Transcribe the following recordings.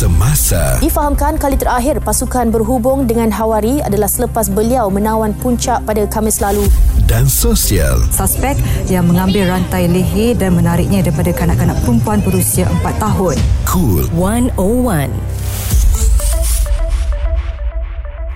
Semasa Difahamkan kali terakhir pasukan berhubung dengan Hawari adalah selepas beliau menawan puncak pada Khamis lalu. dan sosial Suspek yang mengambil rantai leher dan menariknya daripada kanak-kanak perempuan berusia 4 tahun. Cool 101.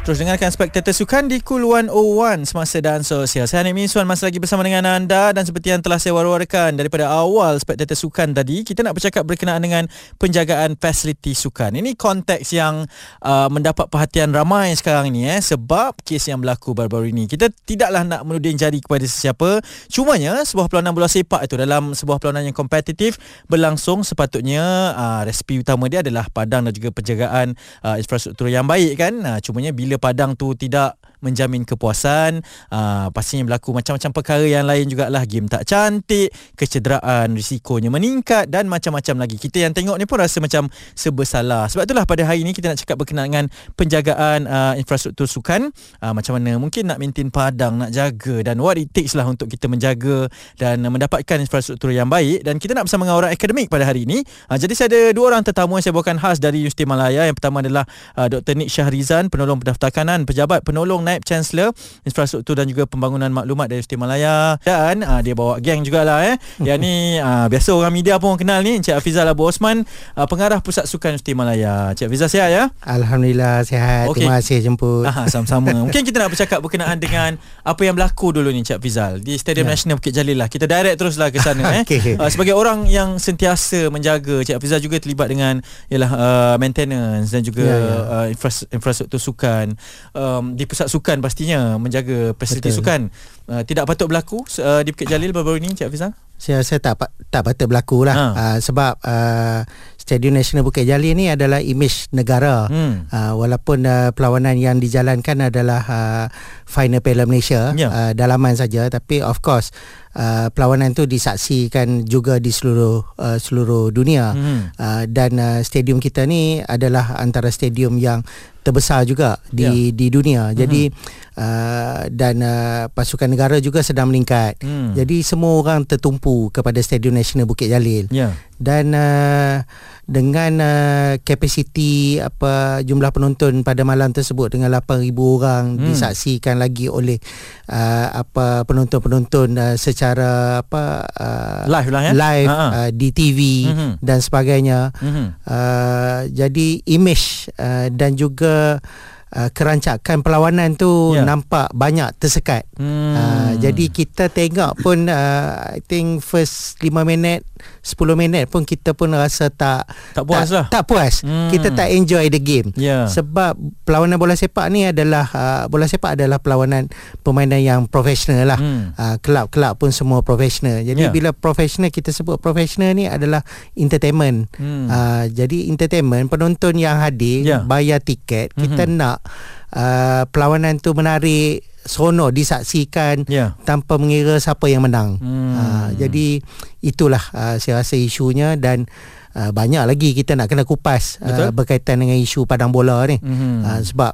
Terus dengarkan Spektator Sukan di Cool 101 Semasa dan Sosial. Saya Hanik Miswan masih lagi bersama dengan anda dan seperti yang telah saya war-warkan daripada awal Spektator Sukan tadi, kita nak bercakap berkenaan dengan penjagaan fasiliti sukan. Ini konteks yang uh, mendapat perhatian ramai sekarang ni eh sebab kes yang berlaku baru-baru ini. Kita tidaklah nak menuding jari kepada sesiapa. Cumanya sebuah perlawanan bola sepak itu dalam sebuah perlawanan yang kompetitif berlangsung sepatutnya uh, resipi utama dia adalah padang dan juga penjagaan uh, infrastruktur yang baik kan. Uh, cumanya bila padang tu tidak menjamin kepuasan. Uh, pastinya berlaku macam-macam perkara yang lain jugalah. Game tak cantik kecederaan risikonya meningkat dan macam-macam lagi. Kita yang tengok ni pun rasa macam sebersalah sebab itulah pada hari ini kita nak cakap berkenaan dengan penjagaan uh, infrastruktur sukan. Uh, macam mana mungkin nak maintain padang nak jaga dan what it takes lah untuk kita menjaga dan uh, mendapatkan infrastruktur yang baik. Dan kita nak bersama dengan orang akademik pada hari ini. Uh, jadi saya ada dua orang tetamu yang saya bawakan khas dari Universiti Malaya. Yang pertama adalah uh, Dr. Nick Syahrizan penolong pendaftarkanan pejabat penolong naib chancellor infrastruktur dan juga pembangunan maklumat dari Universiti Malaya dan uh, dia bawa geng jugalah eh yang ni uh, biasa orang media pun kenal ni Encik Hafizal Abu Osman uh, pengarah pusat sukan Universiti Malaya Encik Hafizal sihat ya Alhamdulillah sihat. Okey. Terima kasih jemput. Aha, sama-sama. Mungkin kita nak bercakap berkenaan dengan apa yang berlaku dulu ni Encik Fizal di Stadium Ya. Nasional Bukit Jalil lah. Kita direct teruslah ke sana eh. Okey. Uh, sebagai orang yang sentiasa menjaga Encik Fizal juga terlibat dengan ialah uh, maintenance dan juga Ya, ya. uh, infras- infrastruktur sukan. Um, di pusat sukan pastinya menjaga fasiliti Betul. sukan. Uh, tidak patut berlaku uh, di Bukit Jalil baru-baru ni Encik Fizal? Saya rasa tak tak patut berlaku lah. Ha. Uh, sebab uh, Stadium Nasional Bukit Jalil ni adalah imej negara. Hmm. Uh, walaupun uh, perlawanan yang dijalankan adalah uh, Final Piala Malaysia Ya. uh, dalaman saja tapi of course uh, perlawanan tu disaksikan juga di seluruh uh, seluruh dunia. Hmm. Uh, dan uh, stadium kita ni adalah antara stadium yang terbesar juga di Ya. di dunia. Jadi uh, dan uh, pasukan negara juga sedang meningkat. Hmm. Jadi semua orang tertumpu kepada Stadium Nasional Bukit Jalil Ya. dan uh, dengan uh, kapasiti apa jumlah penonton pada malam tersebut dengan 8000 orang Hmm. disaksikan lagi oleh uh, apa penonton-penonton uh, secara apa uh, Live lah ya. live uh, di TV Mhm. dan sebagainya Mhm. uh, jadi image uh, dan juga uh, kerancakan perlawanan tu Ya. nampak banyak tersekat Hmm. Uh, jadi kita tengok pun uh, I think first 5 minit 10 minit pun kita pun rasa tak Tak puas tak, lah. tak puas Hmm. kita tak enjoy the game Ya. sebab perlawanan bola sepak ni adalah uh, bola sepak adalah perlawanan permainan yang profesional lah Hmm. uh, kelab-kelab pun semua profesional jadi Ya. bila profesional kita sebut profesional ni adalah entertainment Hmm. uh, jadi entertainment penonton yang hadir Ya. bayar tiket kita Mhm. nak uh, perlawanan tu menarik seronok disaksikan Ya. tanpa mengira siapa yang menang. Hmm. Uh, jadi itulah uh, saya rasa isunya dan uh, banyak lagi kita nak kena kupas Betul. uh, berkaitan dengan isu padang bola ni. Mhm. Uh, sebab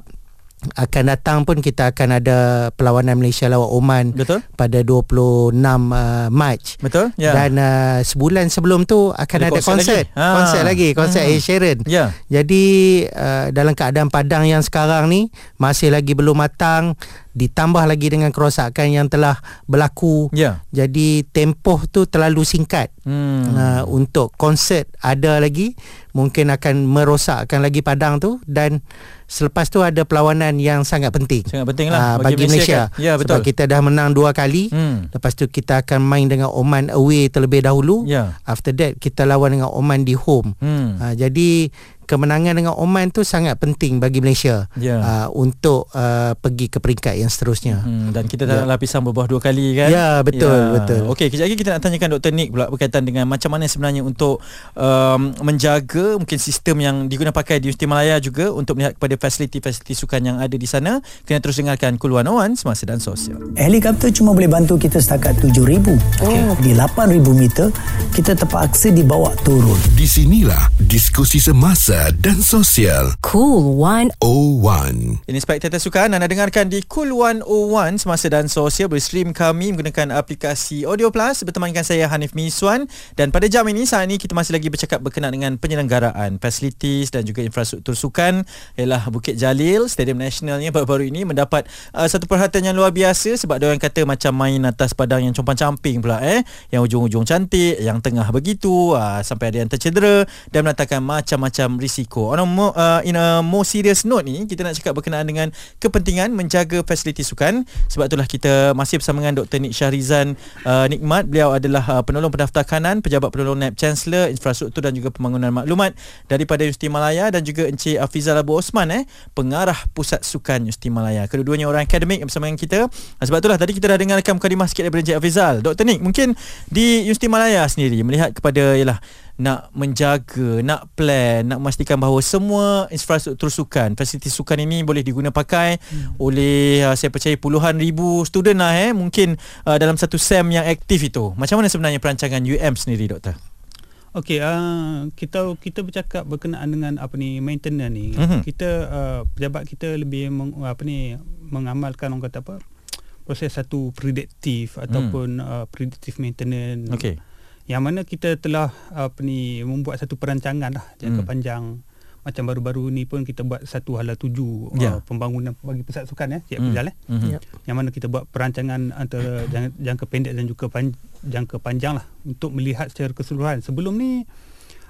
akan datang pun kita akan ada perlawanan Malaysia lawan Oman Betul? pada 26 uh, Mac. Betul? Ya. Dan uh, sebulan sebelum tu akan Ada ada, konsert konsert. lagi? Ah. Konsert lagi, konsert Hmm. Ed Sheeran. Ya. Jadi uh, dalam keadaan padang yang sekarang ni masih lagi belum matang ditambah lagi dengan kerosakan yang telah berlaku. Ya. Jadi tempoh tu terlalu singkat. Hmm. Uh, untuk konsert ada lagi mungkin akan merosakkan lagi padang tu dan selepas tu ada perlawanan yang sangat penting. Sangat penting lah Ah, bagi, bagi, Malaysia. kan. Ya betul. Sebab kita dah menang dua kali. Hmm. Lepas tu kita akan main dengan Oman away terlebih dahulu. Ya. After that kita lawan dengan Oman di home. Hmm. Ha, jadi kemenangan dengan Oman tu sangat penting bagi Malaysia Ya. uh, untuk uh, pergi ke peringkat yang seterusnya. Hmm, dan kita dah Ya. lapisan berbuah dua kali kan Ya, betul, betul. Okey kejap lagi kita nak tanyakan Dr. Nick pula Berkaitan dengan macam mana sebenarnya Untuk um, menjaga Mungkin sistem yang digunakan pakai Di Universiti Malaya juga Untuk melihat kepada fasiliti-fasiliti sukan Yang ada di sana Kena terus dengarkan Kuluan Awan Semasa dan Sosial Helikopter cuma boleh bantu kita setakat 7,000. Okay. Di 8,000 meter, kita terpaksa dibawa turun. Di sinilah diskusi semasa Dan Sosial. Cool 101. O1 Ini Spectator Sukan anda dengarkan di Cool 101 Semasa dan Sosial. Berstream kami menggunakan aplikasi Audio Plus Bertemankan saya Hanif Miswan. Dan pada jam ini saat ini kita masih lagi bercakap berkenaan dengan penyelenggaraan Facilities dan juga infrastruktur sukan. Ialah Bukit Jalil Stadium Nasionalnya baru-baru ini mendapat uh, satu perhatian yang luar biasa Sebab dia orang kata macam main atas padang yang compang-camping pula eh. Yang ujung-ujung cantik Yang tengah begitu uh, Sampai ada yang tercedera Dan mendatangkan macam-macam risiko On a more, uh, In a more serious note ni Kita nak cakap berkenaan dengan Kepentingan menjaga fasiliti sukan Sebab itulah kita masih bersama dengan Dr. Nik Syahrizan uh, Nikmat Beliau adalah uh, penolong pendaftar kanan Pejabat penolong NAIB Chancellor Infrastruktur dan juga pembangunan maklumat Daripada Universiti Malaya Dan juga Encik Afizal Abu Osman eh, Pengarah Pusat Sukan Universiti Malaya Kedua-duanya orang akademik yang bersama dengan kita uh, Sebab itulah tadi kita dah dengarkan mukadimah sikit daripada Encik Afizal Dr. Nik mungkin di Universiti Malaya sendiri Melihat kepada yalah nak menjaga, nak plan, nak memastikan bahawa semua infrastruktur sukan, fasiliti sukan ini boleh diguna pakai hmm. oleh uh, saya percaya puluhan ribu student lah eh mungkin uh, dalam satu SEM yang aktif itu. Macam mana sebenarnya perancangan UM sendiri doktor? Okey, uh, kita kita bercakap berkenaan dengan apa ni maintenance ni. Mhm. Kita uh, pejabat kita lebih meng, apa ni mengamalkan orang kata apa? proses satu prediktif ataupun uh, predictive maintenance. Okey. Yang mana kita telah apa ni membuat satu perancangan lah jangka Hmm. panjang. Macam baru-baru ni pun kita buat satu hala tuju Ya. uh, pembangunan bagi pusat sukan ya, Cik Hmm. Fizal eh. Mhm. Yep. Yang mana kita buat perancangan antara jangka, jangka pendek dan juga pan, jangka panjang lah untuk melihat secara keseluruhan. Sebelum ni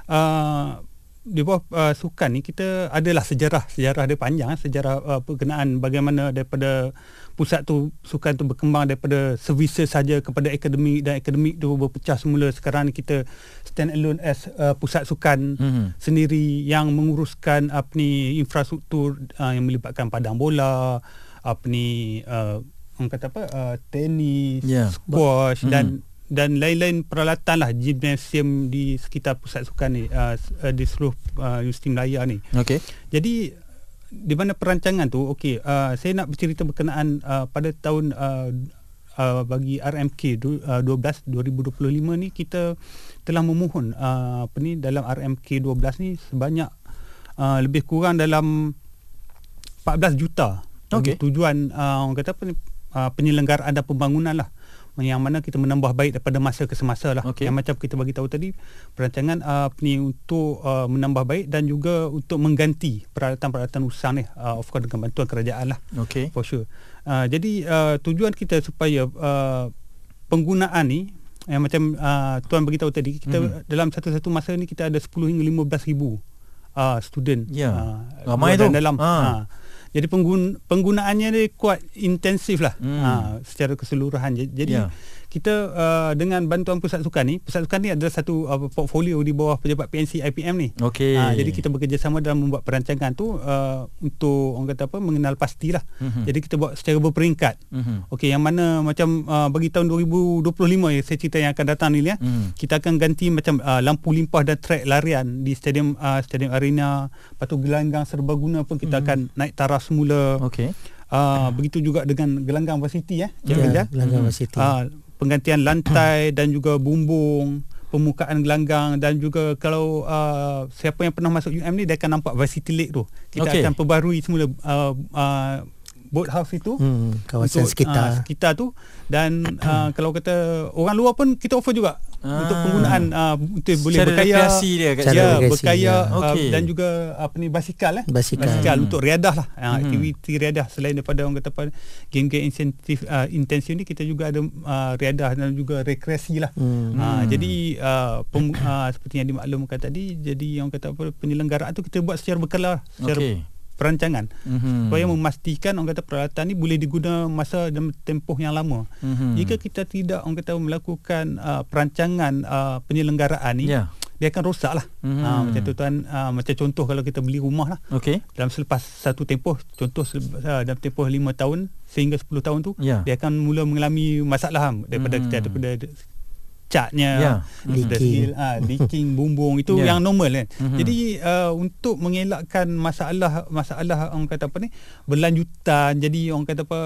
uh, di bawah uh, sukan ni kita adalah sejarah sejarah dia panjang eh, sejarah uh, berkenaan bagaimana daripada pusat tu sukan tu berkembang daripada services saja kepada akademik dan akademik tu berpecah semula sekarang kita stand alone as uh, pusat sukan Mhm. sendiri yang menguruskan apa ni infrastruktur uh, yang melibatkan padang bola apa ni uh, orang kata apa uh, tenis Ya. squash dan dan lain-lain peralatan lah gimnasium di sekitar pusat sukan ni uh, uh, di seluruh uh, Universiti Melaya ni. Okey. Jadi di mana perancangan tu okey uh, saya nak bercerita berkenaan uh, pada tahun uh, uh, bagi RMK du, uh, 12 2025 ni kita telah memohon uh, apa ni dalam RMK 12 ni sebanyak uh, lebih kurang dalam 14 juta Okey. Bagi tujuan uh, orang kata apa ni uh, penyelenggaraan dan pembangunan lah yang mana kita menambah baik daripada masa ke semasa lah Okey. yang macam kita bagi tahu tadi perancangan uh, ni untuk uh, menambah baik dan juga untuk mengganti peralatan-peralatan usang ni uh, of course dengan bantuan kerajaan lah Okey. for sure uh, jadi uh, tujuan kita supaya uh, penggunaan ni yang macam uh, tuan beritahu tadi kita Mhm. mm-hmm. dalam satu-satu masa ni kita ada 10 hingga 15 ribu uh, student Ya. uh, Ramai tu. dalam Ha. ha. Jadi penggun, penggunaannya ni kuat intensif lah Hmm. ha, secara keseluruhan J- Ya. Kita uh, dengan bantuan pusat sukan ni pusat sukan ni adalah satu uh, portfolio di bawah pejabat PNC IPM ni Okey. Ha, jadi kita bekerjasama dalam membuat perancangan tu uh, untuk orang kata apa mengenal pastilah. Mhm. Jadi kita buat secara berperingkat. Mhm. Okey yang mana macam uh, bagi tahun 2025 ya saya cerita yang akan datang ni ya. Mhm. Kita akan ganti macam uh, lampu limpah dan trek larian di stadium uh, stadium arena. Lepas tu gelanggang serbaguna pun kita Mhm. akan naik taras semula. Okey. Uh, begitu juga dengan gelanggang varsity ya. Cik Ya, Rizal. Gelanggang. Varsity. Ah, penggantian lantai dan juga bumbung pemukaan gelanggang dan juga kalau uh, siapa yang pernah masuk UM ni dia akan nampak varsity lake tu kita okay. akan perbaharui semula uh, uh, boat house itu Hmm, kawasan untuk, sekitar. uh, sekitar tu dan uh, kalau kata orang luar pun kita offer juga Ah. untuk penggunaan uh, untuk boleh Secara berkaya dia kat ya berkaya ya. uh, Okey. dan juga apa ni basikal eh Basikal. basikal Hmm. untuk riadah lah uh, aktiviti riadah selain daripada orang kata apa game-game insentif uh, intensif ni kita juga ada uh, riadah dan juga rekreasi lah Hmm. Ha, Hmm. jadi uh, pem, uh, seperti yang dimaklumkan tadi jadi orang kata apa penyelenggaraan tu kita buat secara berkala secara Okey. Perancangan Mhm. supaya memastikan orang kata peralatan ni boleh digunakan masa dan tempoh yang lama. Mhm. Jika kita tidak orang kata melakukan uh, perancangan uh, penyelenggaraan ni Ya. dia akan rosak lah. Mhm. Ha, macam tu tuan uh, macam contoh kalau kita beli rumah lah Okey. dalam selepas satu tempoh contoh sel- uh, dalam tempoh 5 tahun sehingga 10 tahun tu Ya. dia akan mula mengalami masalah ham, daripada Mhm. kita daripada catnya Ya. Leaking. ah, leaking bumbung itu Ya. yang normal kan Mhm. jadi uh, untuk mengelakkan masalah masalah orang kata apa ni berlanjutan jadi orang kata apa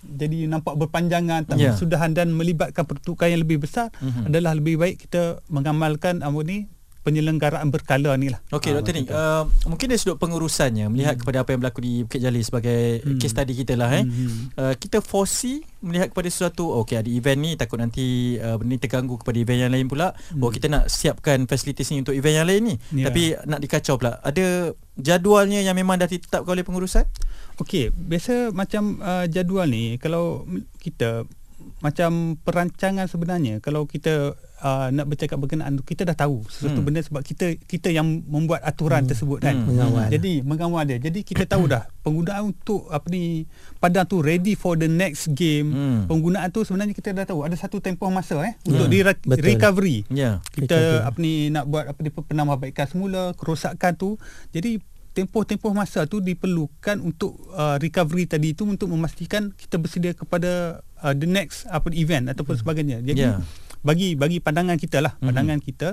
jadi nampak berpanjangan tak Ya. bersudahan dan melibatkan pertukaran yang lebih besar Mhm. adalah lebih baik kita mengamalkan apa ni penyelenggaraan berkala ni lah. Okey Ah, Dr. Tu. uh, mungkin dari sudut pengurusannya melihat Hmm. kepada apa yang berlaku di Bukit Jalil sebagai Hmm. case study kita lah eh. Hmm. Uh, kita foresee melihat kepada sesuatu okey ada event ni takut nanti uh, benda ni terganggu kepada event yang lain pula. Hmm. Oh kita nak siapkan facilities ni untuk event yang lain ni. Ya. Tapi nak dikacau pula. Ada jadualnya yang memang dah ditetapkan oleh pengurusan? Okey, biasa macam uh, jadual ni kalau kita macam perancangan sebenarnya kalau kita uh, nak bercakap berkenaan tu kita dah tahu sesuatu Hmm. benda sebab kita kita yang membuat aturan Hmm. tersebut kan. Hmm. Mengawal. Jadi mengawal dia. Jadi kita tahu dah penggunaan untuk apa ni padang tu ready for the next game. Hmm. Penggunaan tu sebenarnya kita dah tahu ada satu tempoh masa eh untuk Ya, di betul. recovery Ya. kita Recovery. apa ni nak buat apa ni penambahbaikan semula kerosakan tu jadi tempoh-tempoh masa tu diperlukan untuk uh, recovery tadi itu untuk memastikan kita bersedia kepada uh, the next apa event ataupun sebagainya jadi Ya. bagi bagi pandangan kita lah Mhm. pandangan kita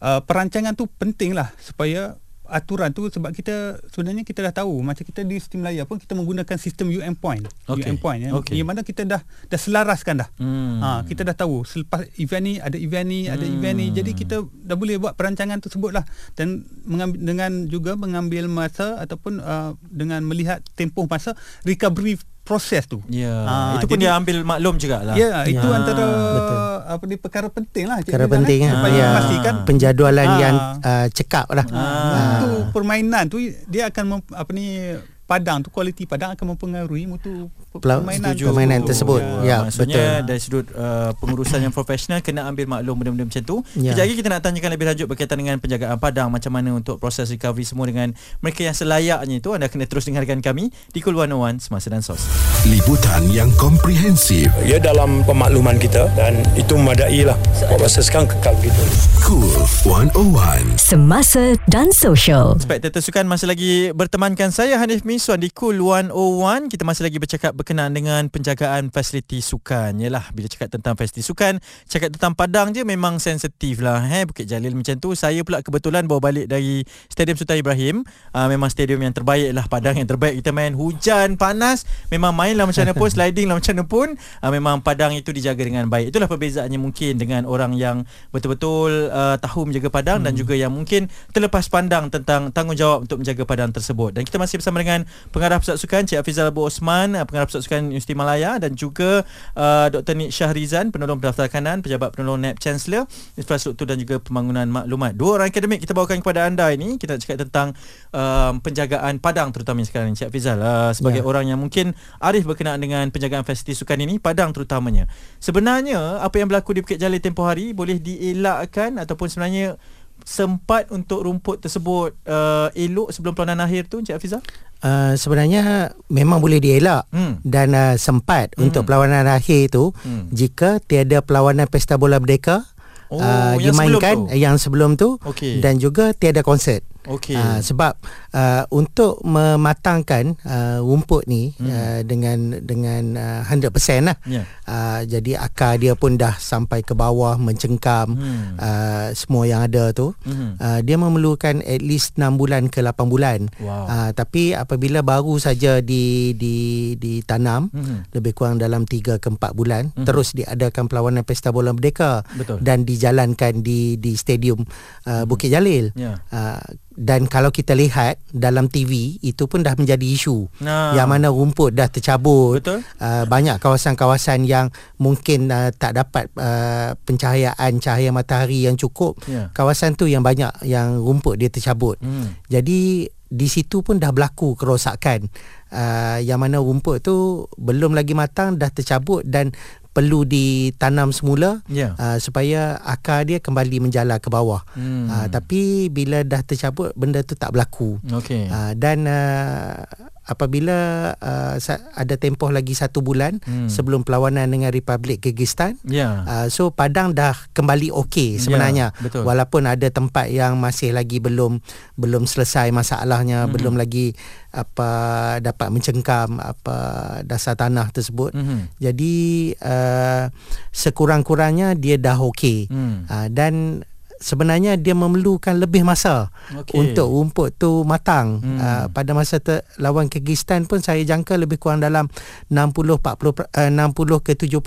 uh, perancangan tu penting lah supaya aturan tu sebab kita sebenarnya kita dah tahu macam kita di sistem Melaya pun kita menggunakan sistem UM point Okey. UM point ya, Okey. yang mana kita dah dah selaraskan dah Hmm. Ha, kita dah tahu selepas event ni ada event ni ada Hmm. event ni jadi kita dah boleh buat perancangan tersebut lah dan mengambil, dengan juga mengambil masa ataupun uh, dengan melihat tempoh masa recovery proses tu. Ya. Ah, itu pun jadi- dia ambil maklum jugalah. Ya, itu Ah, antara betul. apa ni perkara penting lah. Perkara penting kan. supaya Ya. memastikan Penjadualan Ah. yang uh, cekap lah. Ah. mutu permainan tu dia akan mem, apa ni padang tu kualiti padang akan mempengaruhi mutu permainan setuju. Permainan tersebut. Ya, maksudnya betul. dari sudut uh, pengurusan yang profesional kena ambil maklum benda-benda macam tu. Ya. Kejap lagi kita nak tanyakan lebih lanjut berkaitan dengan penjagaan padang macam mana untuk proses recovery semua dengan mereka yang selayaknya itu anda kena terus dengarkan kami di Cool 101 Semasa dan Sos. Liputan yang komprehensif. ia dalam pemakluman kita dan itu memadai lah buat masa sekarang kekal begitu Cool 101. Semasa dan Sosial. Spektator Sukan masih lagi bertemankan saya Hanif Miswan di Cool 101. Kita masih lagi bercakap berkenaan dengan penjagaan fasiliti sukan. Yalah, bila cakap tentang fasiliti sukan, cakap tentang padang je memang sensitif lah. Eh, Bukit Jalil macam tu. Saya pula kebetulan bawa balik dari Stadium Sultan Ibrahim. Uh, memang stadium yang terbaik lah. Padang yang terbaik. Kita main hujan, panas. Memang main lah macam mana pun. Sliding lah macam mana pun. Uh, memang padang itu dijaga dengan baik. Itulah perbezaannya mungkin dengan orang yang betul-betul uh, tahu menjaga padang hmm. dan juga yang mungkin terlepas pandang tentang tanggungjawab untuk menjaga padang tersebut. Dan kita masih bersama dengan pengarah Pusat Sukan Cik Afizal Abu Osman, pengarah Pusat Sukan Universiti Malaya dan juga uh, Dr. Nik Syahrizan, penolong pendaftar kanan, pejabat penolong NAB Chancellor, infrastruktur dan juga pembangunan maklumat. Dua orang akademik kita bawakan kepada anda ini. Kita nak cakap tentang um, penjagaan padang terutamanya sekarang ni Cik Afizal. Uh, sebagai Ya. orang yang mungkin arif berkenaan dengan penjagaan fasiliti sukan ini, padang terutamanya. Sebenarnya apa yang berlaku di Bukit Jalil tempoh hari boleh dielakkan ataupun sebenarnya sempat untuk rumput tersebut uh, elok sebelum perlawanan akhir tu Encik Hafizah? Uh, sebenarnya memang boleh dielak Hmm. dan uh, sempat Hmm. untuk perlawanan akhir itu Hmm. jika tiada perlawanan Pesta Bola Merdeka Oh, uh, yang sebelum dimainkan tu? yang sebelum tu Okey. dan juga tiada konsert. Okey. Uh, sebab uh, untuk mematangkan uh, rumput ni Hmm. uh, dengan dengan uh, 100% lah. Ya. Uh, jadi akar dia pun dah sampai ke bawah mencengkam Hmm. uh, semua yang ada tu. Mhm. Uh, dia memerlukan at least 6 bulan ke 8 bulan. Wow. Uh, tapi apabila baru saja di di ditanam Mhm. lebih kurang dalam 3 ke 4 bulan Mhm. terus diadakan perlawanan Pesta Bola Merdeka Betul. dan dijalankan di di stadium uh, Bukit Jalil. Ya. Uh, dan kalau kita lihat dalam TV itu pun dah menjadi isu Nah. yang mana rumput dah tercabut Betul. uh, banyak kawasan-kawasan yang mungkin uh, tak dapat uh, pencahayaan cahaya matahari yang cukup Ya. kawasan tu yang banyak yang rumput dia tercabut Hmm. jadi di situ pun dah berlaku kerosakan uh, yang mana rumput tu belum lagi matang dah tercabut dan perlu ditanam semula Ya. uh, supaya akar dia kembali menjala ke bawah. Hmm. Uh, tapi bila dah tercabut benda tu tak berlaku. Okey. Uh, dan uh, apabila uh, ada tempoh lagi satu bulan Hmm. sebelum perlawanan dengan Republik Kyrgyzstan Ya. Uh, so Padang dah kembali okey sebenarnya Ya, betul. walaupun ada tempat yang masih lagi belum belum selesai masalahnya Mhm. belum lagi apa dapat mencengkam apa dasar tanah tersebut Mhm. jadi uh, sekurang-kurangnya dia dah okey Hmm. uh, dan sebenarnya dia memerlukan lebih masa Okey. untuk rumput tu matang. Hmm. Uh, pada masa ter, lawan Kyrgyzstan pun saya jangka lebih kurang dalam 60 40 per- uh, 60 ke 70%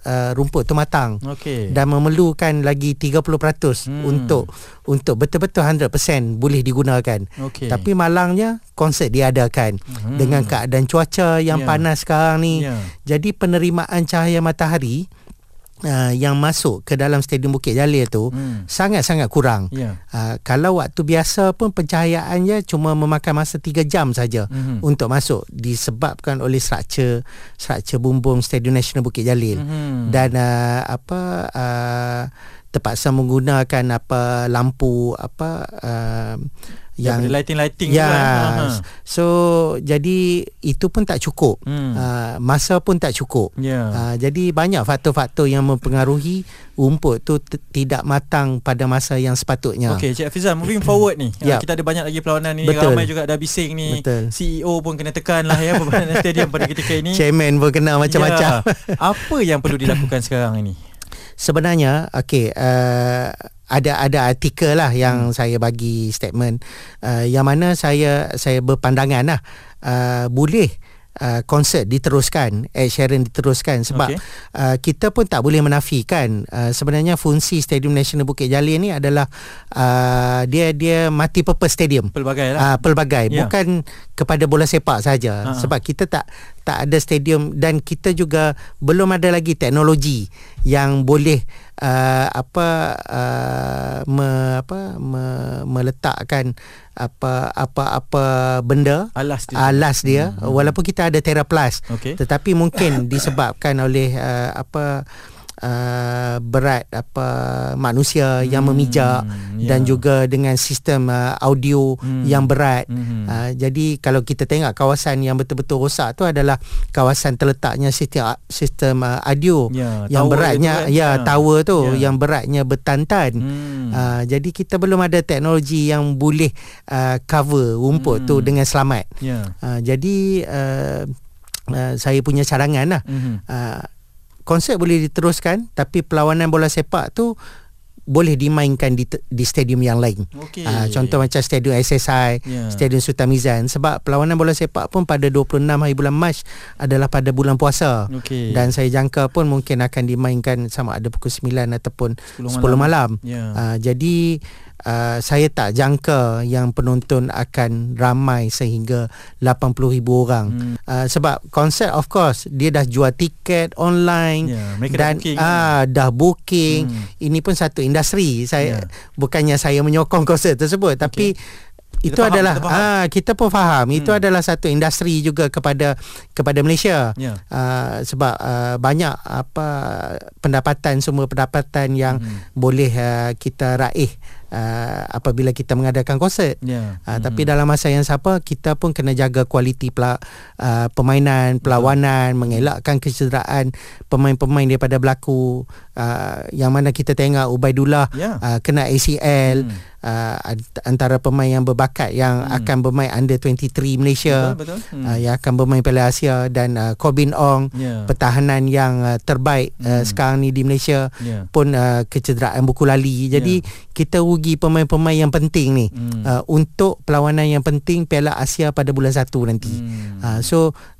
uh, rumput tu matang. Okey. Dan memerlukan lagi 30% Hmm. untuk untuk betul-betul 100% boleh digunakan. Okey. Tapi malangnya konsert diadakan Hmm. dengan keadaan cuaca yang Ya. yeah. panas sekarang ni. Ya. Jadi penerimaan cahaya matahari uh, yang masuk ke dalam Stadium Bukit Jalil tu Hmm. sangat-sangat kurang. Ya. Uh, kalau waktu biasa pun pencahayaannya cuma memakan masa 3 jam saja Mhm. mm-hmm. untuk masuk disebabkan oleh struktur struktur bumbung Stadium Nasional Bukit Jalil Mhm. dan uh, apa uh, terpaksa menggunakan apa lampu apa uh, yang Daripada lighting-lighting ya tu kan. Ha, ha. so jadi itu pun tak cukup Hmm. uh, masa pun tak cukup Ya. Uh, jadi banyak faktor-faktor yang mempengaruhi rumput tu t- tidak matang pada masa yang sepatutnya. Okey, Cik Hafizan, moving forward ni. Uh, Yep. kita ada banyak lagi perlawanan ni. Betul. Ramai juga dah bising ni. Betul. CEO pun kena tekan lah ya stadium pada ketika ini. Chairman pun kena macam-macam. Ya. Apa yang perlu dilakukan sekarang ini? Sebenarnya okey uh, ada ada artikel lah yang hmm. saya bagi statement uh, yang mana saya saya berpandangan lah uh, boleh Uh, konsert diteruskan Ed Sheeran diteruskan sebab okay. uh, kita pun tak boleh menafikan uh, sebenarnya fungsi Stadium Nasional Bukit Jalil ni adalah uh, dia dia multi purpose stadium Pelbagai lah. uh, pelbagai Ya. bukan kepada bola sepak saja Ha. sebab kita tak tak ada stadium dan kita juga belum ada lagi teknologi yang boleh uh, apa uh, me, apa me, meletakkan apa apa apa benda Alas dia. alas dia hmm. walaupun kita ada Terraplast Okey. tetapi mungkin disebabkan oleh uh, apa Uh, berat apa manusia yang Hmm, memijak ya. dan juga dengan sistem uh, audio Hmm. yang berat Mhm. uh, jadi kalau kita tengok kawasan yang betul-betul rosak tu adalah kawasan terletaknya sistem sistem uh, audio Ya, yang beratnya kan? ya Ya. tower tu Ya. yang beratnya bertantan Hmm. Uh, jadi kita belum ada teknologi yang boleh uh, cover rumput Hmm. tu dengan selamat. Ya. Uh, jadi uh, uh, saya punya cadangan lah. Mhm. Uh, konsert boleh diteruskan tapi perlawanan bola sepak tu boleh dimainkan di, di stadium yang lain. Okey. Uh, contoh macam stadium SSI, Ya. stadium Sultan Mizan sebab perlawanan bola sepak pun pada 26 hari bulan Mac adalah pada bulan puasa. Okey. Dan saya jangka pun mungkin akan dimainkan sama ada pukul 9 ataupun 10 10 malam. Ya. Uh, jadi uh, saya tak jangka yang penonton akan ramai sehingga 80,000 orang. Hmm. Uh, sebab konsert of course dia dah jual tiket online Ya, mereka dah dan booking. ah dah booking. Hmm. Ini pun satu industri. Saya Ya. bukannya saya menyokong konsert tersebut tapi Kita itu faham, adalah kita faham. ah kita pun faham hmm. itu Hmm. adalah satu industri juga kepada kepada Malaysia. Ya. Uh, sebab uh, banyak apa pendapatan semua pendapatan yang Mhm. boleh uh, kita raih uh, apabila kita mengadakan konsert. Ya. Uh, tapi dalam masa yang sama kita pun kena jaga kualiti pela, uh, permainan, perlawanan, mengelakkan kecederaan pemain-pemain daripada berlaku uh, yang mana kita tengok Ubaidullah Ya. uh, kena ACL Hmm. Uh, ant- antara pemain yang berbakat yang Hmm. akan bermain under 23 Malaysia Betul, betul. Hmm. uh, yang akan bermain Piala Asia dan uh, Corbin Ong Ya. pertahanan yang uh, terbaik uh, Hmm. sekarang ni di Malaysia Ya. pun uh, kecederaan buku lali. Jadi kita rugi pemain-pemain yang penting ni Hmm. uh, untuk perlawanan yang penting Piala Asia pada bulan 1 nanti. Hmm. Uh, so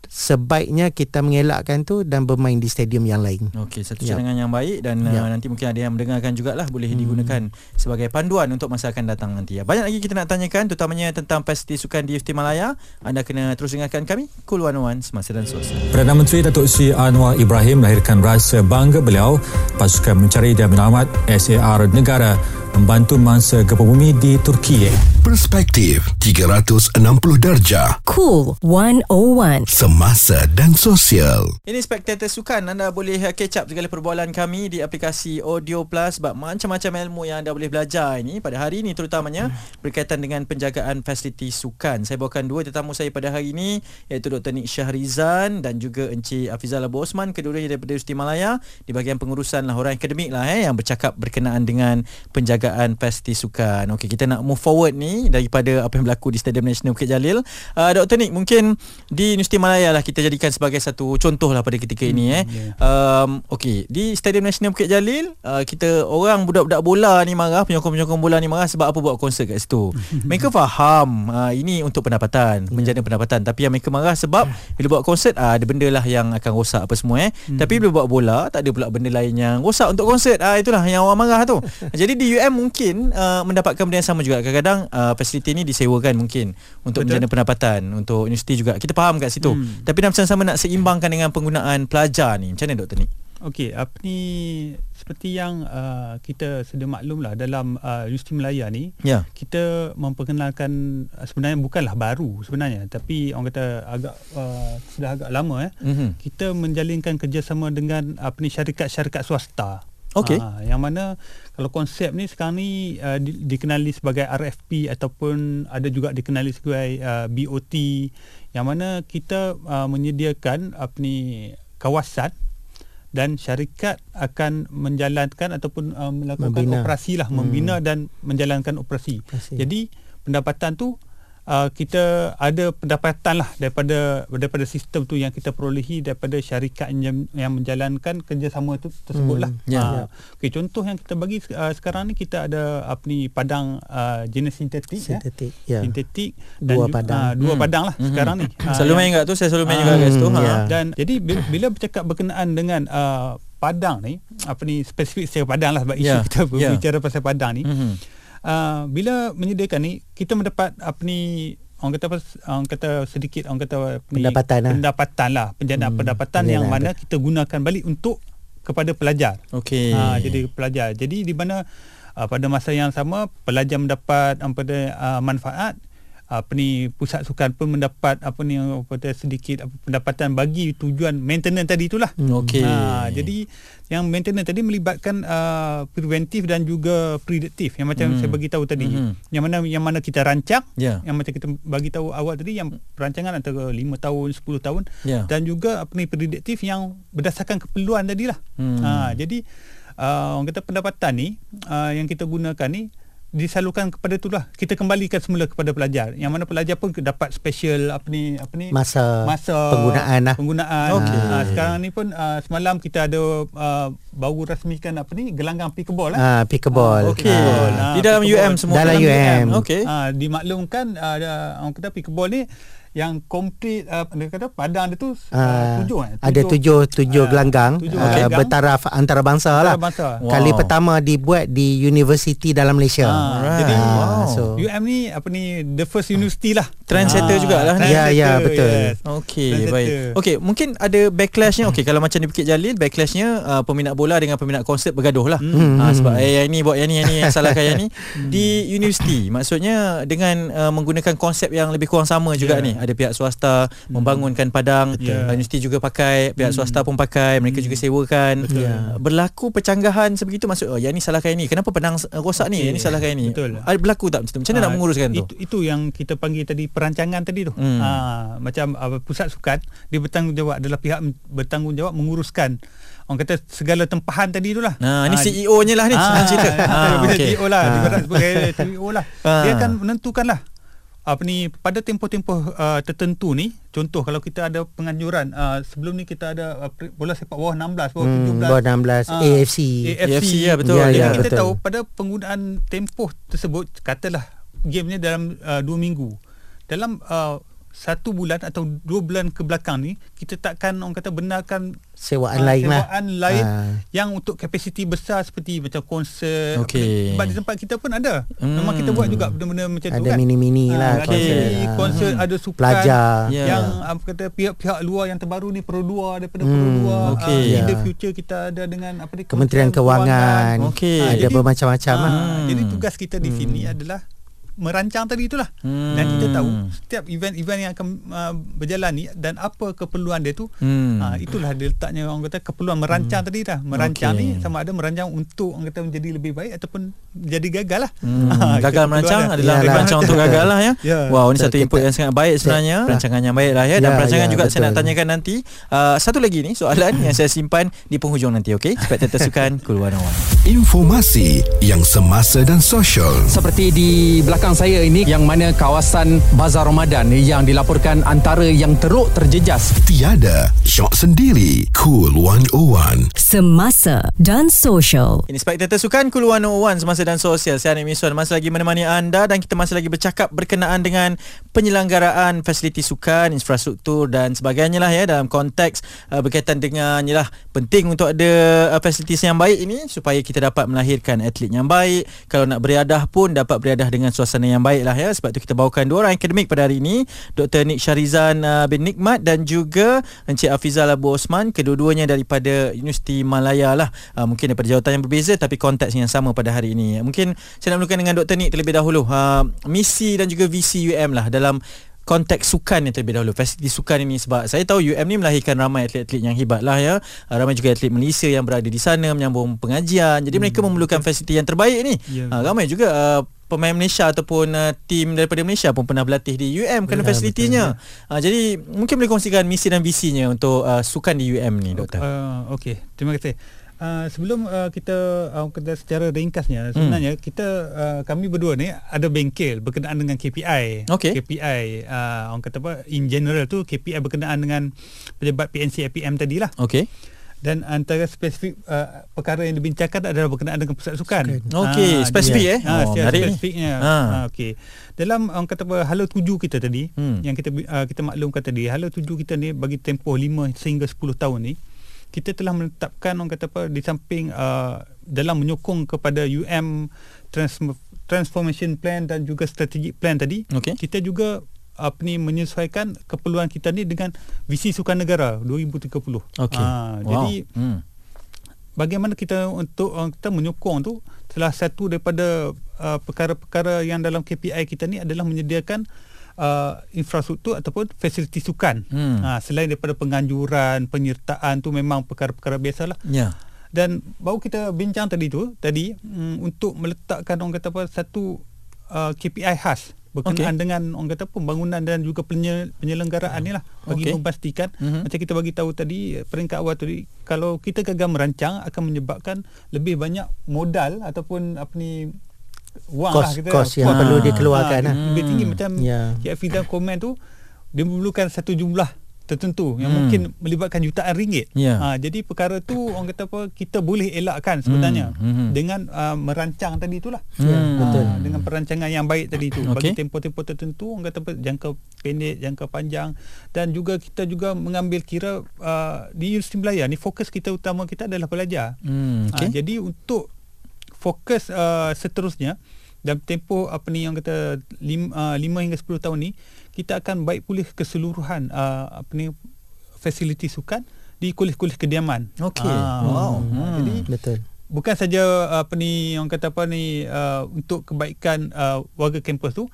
sebaiknya kita mengelakkan tu dan bermain di stadium yang lain. Okey, satu Ya. cadangan yang baik dan Ya. uh, nanti mungkin ada yang mendengarkan jugalah boleh hmm. digunakan sebagai panduan untuk masa akan datang nanti. Ya. Banyak lagi kita nak tanyakan terutamanya tentang pasti sukan di FT Malaya. Anda kena terus dengarkan kami Cool 101 semasa dan sosial. Perdana Menteri Datuk Seri Anwar Ibrahim melahirkan rasa bangga beliau pasukan mencari dan menyelamat SAR negara membantu mangsa gempa bumi di Turki. Perspektif 360 darjah Cool 101. semasa dan sosial. Ini Spectator Sukan Anda boleh catch up segala perbualan kami Di aplikasi Audio Plus Sebab macam-macam ilmu yang anda boleh belajar ini Pada hari ini terutamanya Berkaitan dengan penjagaan fasiliti sukan Saya bawakan dua tetamu saya pada hari ini Iaitu Dr. Nik Syahrizan Dan juga Encik Afizal Abu Osman Kedua-duanya daripada Universiti Malaya Di bahagian pengurusan lah Orang akademik lah eh Yang bercakap berkenaan dengan Penjagaan fasiliti Sukan. Okey, kita nak move forward ni daripada apa yang berlaku di Stadium Nasional Bukit Jalil. Uh, Dr. Nick, mungkin di Universiti Malaya lah kita jadikan sebagai satu contoh lah pada ketika hmm, ini eh. Yeah. Um, okey, di Stadium Nasional Bukit Jalil, uh, kita orang budak-budak bola ni marah, penyokong-penyokong bola ni marah sebab apa buat konsert kat situ. mereka faham uh, ini untuk pendapatan, yeah. menjana pendapatan. Tapi yang mereka marah sebab bila buat konsert uh, ada benda lah yang akan rosak apa semua eh. Hmm. Tapi bila buat bola, tak ada pula benda lain yang rosak untuk konsert. Ah uh, itulah yang orang marah tu. Jadi di UM mungkin uh, mendapatkan benda yang sama juga. Kadang-kadang uh, fasiliti ni disewakan mungkin untuk Betul. menjana pendapatan untuk universiti juga. Kita faham kat situ. Hmm. Tapi dalam sama nak seimbangkan dengan penggunaan pelajar ni. Macam mana doktor ni? Okey, apa ni seperti yang uh, kita sudah maklum lah dalam uh, Universiti Melaya ni, yeah. kita memperkenalkan uh, sebenarnya bukanlah baru sebenarnya, tapi orang kata agak uh, sudah agak lama eh. Mm-hmm. Kita menjalinkan kerjasama dengan apa ni syarikat-syarikat swasta. Okey. Uh, yang mana kalau konsep ni sekarang ni uh, di, dikenali sebagai RFP ataupun ada juga dikenali sebagai uh, BOT yang mana kita uh, menyediakan apa ni kawasan dan syarikat akan menjalankan ataupun uh, melakukan membina. operasi lah hmm. membina dan menjalankan operasi. operasi. Jadi pendapatan tu uh, kita ada pendapatan lah daripada daripada sistem tu yang kita perolehi daripada syarikat yang, yang menjalankan kerjasama tu tersebut lah. Hmm, yeah, uh, yeah. Okay, contoh yang kita bagi uh, sekarang ni kita ada apa ni padang uh, jenis sintetik, sintetik, ya. Yeah. sintetik dan dua padang, uh, dua hmm. padang lah hmm. sekarang ni. Uh, selalu main kat tu, saya selalu main uh, juga kat situ. Yeah. Ha. Dan jadi bila bercakap berkenaan dengan uh, padang ni, apa ni spesifik secara padang lah sebab yeah. isu kita yeah. berbicara pasal padang ni. Hmm uh, bila menyediakan ni kita mendapat apa ni orang kata apa orang kata sedikit orang kata ni, pendapatan lah pendapatan lah penjanaan hmm, pendapatan yang mana kita gunakan balik untuk kepada pelajar. Okey. Uh, jadi pelajar. Jadi di mana uh, pada masa yang sama pelajar mendapat apa uh, manfaat apa ni pusat sukan pun mendapat apa ni apa sedikit apa, pendapatan bagi tujuan maintenance tadi itulah. Hmm. Okey. Ha, jadi yang maintenance tadi melibatkan uh, preventif dan juga prediktif yang macam hmm. saya bagi tahu tadi. Hmm. Yang mana yang mana kita rancang, yeah. yang macam kita bagi tahu awal tadi yang perancangan antara 5 tahun, 10 tahun yeah. dan juga apa ni prediktif yang berdasarkan keperluan tadilah. Hmm. Ha, jadi uh, orang kata pendapatan ni uh, yang kita gunakan ni disalurkan kepada itulah. Kita kembalikan semula kepada pelajar. Yang mana pelajar pun dapat special apa ni apa ni? Masa masa penggunaan lah. penggunaan. Okay. uh, sekarang ni pun uh, semalam kita ada uh, baru rasmikan apa ni? Gelanggang pickleball eh? Uh, pickleball uh, okey. Uh, di dalam UM semua dalam, dalam UM, UM. okey. uh, dimaklumkan uh, orang kata pickleball ni yang komplit uh, dia kata padang dia tu uh, tujuh eh ada tujuh tujuh uh, gelanggang tujuh uh, gelanggang. bertaraf antarabangsa lah Wow. kali pertama dibuat di universiti dalam Malaysia uh, right. jadi wow. so UM ni apa ni the first university lah trendsetter uh, jugalah ni ya ya betul yes. okey baik okey mungkin ada backlashnya okey kalau macam di Bukit Jalil backlashnya uh, peminat bola dengan peminat konsert bergaduh lah hmm. uh, sebab eh yang ni buat yang ni yang ni yang salahkan yang ni di universiti maksudnya dengan uh, menggunakan konsep yang lebih kurang sama juga yeah. ni ada pihak swasta hmm. membangunkan padang yeah. universiti juga pakai pihak hmm. swasta pun pakai mereka hmm. juga sewakan yeah. berlaku percanggahan sebegitu maksud oh yang ni salahkan ini kenapa padang rosak okay. ni yang ni salahkan ini betul ada berlaku tak macam tu macam mana uh, nak menguruskan itu, tu itu yang kita panggil tadi perancangan tadi tu hmm. uh, macam uh, pusat sukan dia bertanggungjawab adalah pihak bertanggungjawab menguruskan orang kata segala tempahan tadi tu lah. Nah, ni ha, CEO nya lah ni. Ha, cerita. Ha, ha, okay. CEO lah. Ha. Sebagai CEO lah. Ha. Dia akan menentukan lah apa ni pada tempoh-tempoh uh, tertentu ni contoh kalau kita ada penganjuran uh, sebelum ni kita ada uh, bola sepak bawah 16 bawah hmm, 17 bawah 16 uh, AFC AFC ya betul. Ya, ya, kita betul. tahu pada penggunaan tempoh tersebut katalah game ni dalam uh, 2 minggu. Dalam uh, satu bulan atau dua bulan ke belakang ni kita takkan orang kata benarkan sewaan uh, lain lah sewaan lain uh. yang untuk kapasiti besar seperti macam konsert okay. sebab di tempat kita pun ada hmm. memang kita buat juga benda-benda macam ada tu kan ada mini-mini uh, lah ada konsert, uh. konsert ada sukan pelajar yeah. yang apa kata pihak-pihak luar yang terbaru ni Pro 2 daripada hmm. Pro 2 okay. uh, in the ya. future kita ada dengan apa ni Kementerian Kewangan, Kewangan. Okay. Uh, ada bermacam-macam uh, lah. jadi tugas kita di hmm. sini adalah merancang tadi itulah. Hmm. Dan kita tahu setiap event-event yang akan uh, berjalan ni dan apa keperluan dia tu Hmm. uh, itulah dia letaknya orang kata keperluan merancang tadi dah. Merancang Okey. ni sama ada merancang untuk orang kata menjadi lebih baik ataupun jadi gagal lah. Hmm, gagal kita merancang adalah Yalah. merancang untuk gagal lah ya. Ya. Wow, ini Betul, satu input yang sangat baik sebenarnya. Ya. Rancangan yang baik lah ya. Dan Ya, perancangan ya, juga saya nak betul. tanyakan nanti. Uh, satu lagi ni soalan yang saya simpan di penghujung nanti, okey? Spectator Sukan Cool 101. Informasi yang semasa dan sosial. Seperti di belakang saya ini yang mana kawasan Bazar Ramadan yang dilaporkan antara yang teruk terjejas. Tiada syok sendiri. Cool 101. Semasa dan sosial. Ini Spectator Sukan Cool 101 Semasa dan Sosial Saya Anik Miswan Masih lagi menemani anda Dan kita masih lagi bercakap Berkenaan dengan Penyelenggaraan Fasiliti sukan Infrastruktur Dan sebagainya lah ya Dalam konteks uh, Berkaitan dengan Yalah Penting untuk ada uh, Fasilitis yang baik ini Supaya kita dapat melahirkan Atlet yang baik Kalau nak beriadah pun Dapat beriadah dengan Suasana yang baik lah ya. Sebab tu kita bawakan Dua orang akademik pada hari ini. Dr. Nik Syarizan uh, bin Nikmat Dan juga Encik Afizal Abu Osman. Kedua-duanya daripada Universiti Malaya lah. Uh, Mungkin daripada jawatan yang berbeza Tapi konteks yang sama pada hari ini. Mungkin saya nak mulakan dengan Dr. Nik terlebih dahulu. Uh, Misi dan juga visi UM lah Dalam konteks sukan ni terlebih dahulu. Fasiliti sukan ini Sebab saya tahu UM ni melahirkan ramai atlet-atlet yang hebat lah ya. Uh, Ramai juga atlet Malaysia yang berada di sana Menyambung pengajian. Jadi mereka memerlukan fasiliti yang terbaik ni. Ya. uh, Ramai juga uh, pemain Malaysia ataupun uh, tim daripada Malaysia pun pernah berlatih di UM kerana Ya, fasilitinya. Uh, jadi mungkin boleh kongsikan misi dan visinya untuk uh, sukan di UM ni doktor. Uh, Okey, terima kasih. Uh, sebelum uh, kita uh, kita secara Hmm. ringkasnya sebenarnya kita uh, kami berdua ni ada bengkel berkenaan dengan KPI. Okey. KPI uh, orang kata apa in general tu KPI berkenaan dengan pejabat PNC APM tadi lah. Okey. Dan antara spesifik uh, perkara yang dibincangkan adalah berkenaan dengan pusat sukan. Okey, Ah, spesifik jadi- eh? Ah, Oh, spesifiknya. Ha. Ah, okey. Dalam orang kata apa hala tuju kita tadi Hmm. yang kita uh, kita maklumkan tadi, hala tuju kita ni bagi tempoh 5 sehingga 10 tahun ni kita telah menetapkan orang kata apa di samping uh, dalam menyokong kepada UM trans- transformation plan dan juga strategic plan tadi Okey. kita juga apa ni menyesuaikan keperluan kita ni dengan visi sukan negara 2030. Okey. Ah, wow. Jadi hmm. bagaimana kita untuk uh, kita menyokong tu salah satu daripada uh, perkara-perkara yang dalam KPI kita ni adalah menyediakan uh, infrastruktur ataupun fasiliti sukan. Hmm. Ha, selain daripada penganjuran, penyertaan tu memang perkara-perkara biasalah. Ya. Dan baru kita bincang tadi tu tadi um, untuk meletakkan orang kata apa satu uh, KPI khas berkenaan Okey. dengan orang kata pembangunan dan juga penye, penyelenggaraan ni lah bagi Okey. memastikan Mhm. macam kita bagi tahu tadi peringkat awal tadi kalau kita gagal merancang akan menyebabkan lebih banyak modal ataupun apa ni wang Kos- lah kita kos yang perlu dikeluarkan lah. lebih tinggi Hmm. macam Ya. Cik Afizal komen tu dia memerlukan satu jumlah tertentu yang Hmm. mungkin melibatkan jutaan ringgit. Ya. Ha, jadi perkara tu orang kata apa kita boleh elakkan sebenarnya Hmm, hmm. dengan uh, merancang tadi itulah. Ya, betul. Ah, dengan perancangan yang baik tadi tu Okey. bagi tempoh-tempoh tertentu orang kata apa jangka pendek, jangka panjang dan juga kita juga mengambil kira uh, di Universiti Melaya ni fokus kita utama kita adalah belajar. Hmm, Okay. okey. jadi untuk fokus uh, seterusnya dalam tempoh apa ni yang kata 5 uh, hingga 10 tahun ni kita akan baik pulih keseluruhan uh, apa ni fasiliti sukan di kulis-kulis kediaman. Okey. Ah, Wow. ah, Hmm. Jadi Betul. bukan saja apa ni orang kata apa ni uh, untuk kebaikan uh, warga kampus tu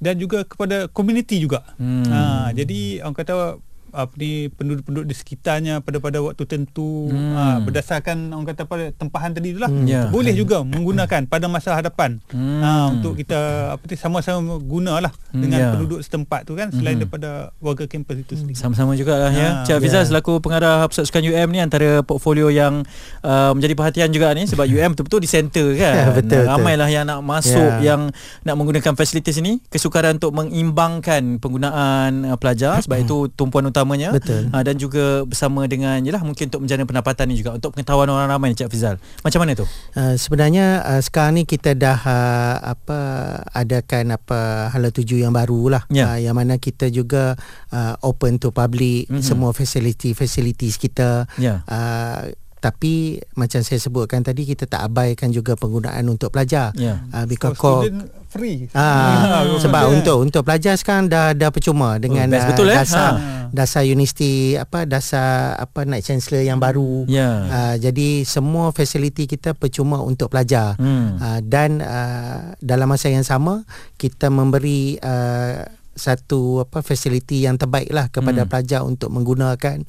dan juga kepada komuniti juga. Hmm. Ha, jadi orang kata apa ni penduduk-penduduk di sekitarnya pada pada waktu tertentu Hmm. ha, berdasarkan orang kata pada tempahan tadi itulah Hmm. Ya. boleh juga menggunakan pada masa hadapan Hmm. ha, untuk kita apa ni sama-sama gunalah Hmm, dengan ya. penduduk setempat tu kan selain Hmm. daripada warga kampus itu sendiri. Sama-sama jugalah ya. Ah, Cik Afizal ya. selaku pengarah Pusat Sukan UM ni antara portfolio yang uh, menjadi perhatian juga ni sebab UM betul-betul di center kan. Betul, betul. Ramailah yang nak masuk Ya. yang nak menggunakan fasilitas ini, kesukaran untuk mengimbangkan penggunaan uh, pelajar sebab itu tumpuan utamanya. Betul. Uh, dan juga bersama dengan yalah mungkin untuk menjana pendapatan ni juga untuk pengetahuan orang ramai Cik Afizal. Macam mana tu? Uh, sebenarnya uh, sekarang ni kita dah uh, apa adakan apa hala tuju yang baru lah Ya. uh, yang mana kita juga uh, open to public Mhm. mm-hmm. semua facility facilities kita Ya. uh, tapi macam saya sebutkan tadi kita tak abaikan juga penggunaan untuk pelajar Ya. uh, because student free. Ah, Ah, sebab untuk untuk pelajar sekarang dah dah percuma dengan best ah, betul, eh? dasar Ha. dasar universiti apa dasar apa Knight Chancellor yang baru. Ya. Ah, jadi semua fasiliti kita percuma untuk pelajar. Hmm. Ah, dan ah, dalam masa yang sama kita memberi ah, satu apa fasiliti yang terbaik lah kepada Hmm. pelajar untuk menggunakan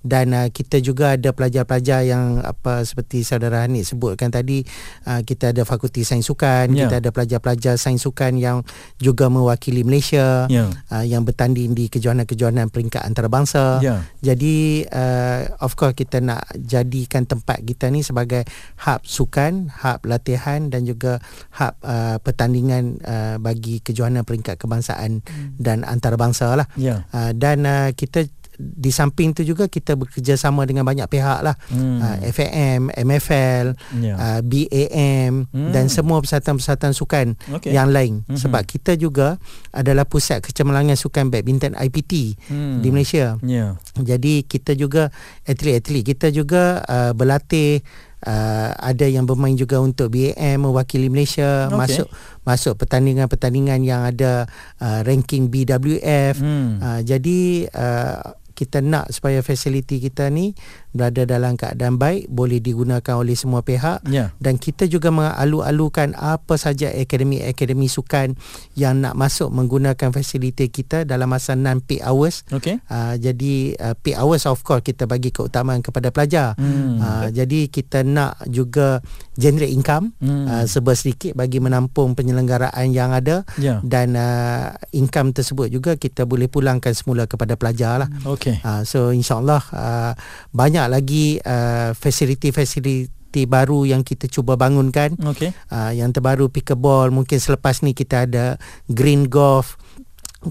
dan uh, kita juga ada pelajar-pelajar yang apa seperti saudara Hanif sebutkan tadi uh, kita ada fakulti sains sukan Ya. kita ada pelajar-pelajar sains sukan yang juga mewakili Malaysia Ya. uh, yang bertanding di kejohanan-kejohanan peringkat antarabangsa Ya. jadi uh, of course kita nak jadikan tempat kita ni sebagai hub sukan, hub latihan dan juga hub uh, pertandingan uh, bagi kejohanan peringkat kebangsaan dan antarabangsa lah. Ya. Uh, dan uh, kita di samping tu juga kita bekerjasama dengan banyak pihak lah Hmm. uh, FAM, MFL, Ya. uh, BAM Hmm. dan semua persatuan-persatuan sukan Okey. yang lain Mhm. sebab kita juga adalah pusat kecemerlangan sukan badminton IPT Hmm. di Malaysia. Ya. Jadi kita juga atlet-atlet kita juga uh, berlatih uh, ada yang bermain juga untuk BAM mewakili Malaysia Okey. masuk masuk pertandingan-pertandingan yang ada uh, ranking BWF. Hmm. Uh, jadi uh, kita nak supaya fasiliti kita ni berada dalam keadaan baik boleh digunakan oleh semua pihak Ya. dan kita juga mengalu-alukan apa saja akademi-akademi sukan yang nak masuk menggunakan fasiliti kita dalam masa 6 peak hours Okey. Uh, jadi uh, peak hours of course kita bagi keutamaan kepada pelajar. Hmm. Uh, jadi kita nak juga generate income Hmm. uh, serba sedikit bagi menampung penyelenggaraan yang ada Ya. dan uh, income tersebut juga kita boleh pulangkan semula kepada pelajar lah. Okey. Uh, so insyaallah uh, banyak lagi uh, fasiliti-fasiliti baru yang kita cuba bangunkan. Okey. Uh, yang terbaru pickleball mungkin selepas ni kita ada green golf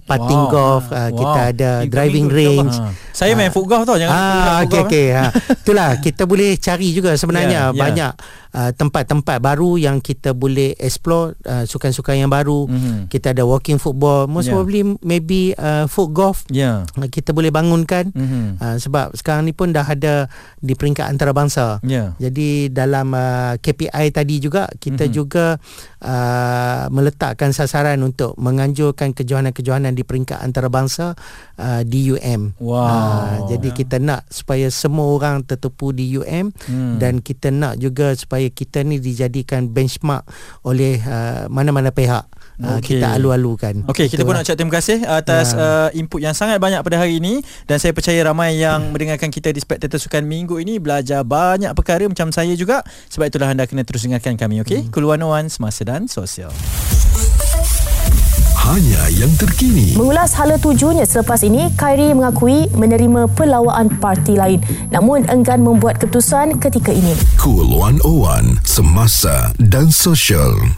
putting Wow. golf uh, Wow. kita ada Incoming driving range Ha. Saya main foot golf tau jangan Ah, foot okey golf, okey. Ha. Itulah kita boleh cari juga sebenarnya Ya, ya. banyak uh, tempat-tempat baru yang kita boleh explore uh, sukan-sukan yang baru. Mhm. Kita ada walking football, most Ya. probably maybe uh, foot golf Ya. uh, kita boleh bangunkan. Mhm. Uh, sebab sekarang ni pun dah ada di peringkat antarabangsa. Ya. Jadi dalam uh, KPI tadi juga kita Mhm. juga uh, meletakkan sasaran untuk menganjurkan kejohanan-kejohanan di peringkat antarabangsa uh, di UM. Wow. Uh, jadi kita nak supaya semua orang tertepu di UM Hmm. dan kita nak juga supaya kita ni dijadikan benchmark oleh uh, mana-mana pihak. Uh, Okey. kita alu-alukan. Okey, kita pun nak ucap terima kasih atas Ya. uh, input yang sangat banyak pada hari ini dan saya percaya ramai yang mendengarkan kita di Spectator Sukan minggu ini belajar banyak perkara macam saya juga. Sebab itulah anda kena terus dengarkan kami, okey? Cool 101 Semasa dan Sosial. Hanya yang terkini. Mengulas hala tujunya selepas ini, Khairi mengakui menerima pelawaan parti lain namun enggan membuat keputusan ketika ini. Cool 101 Semasa dan Sosial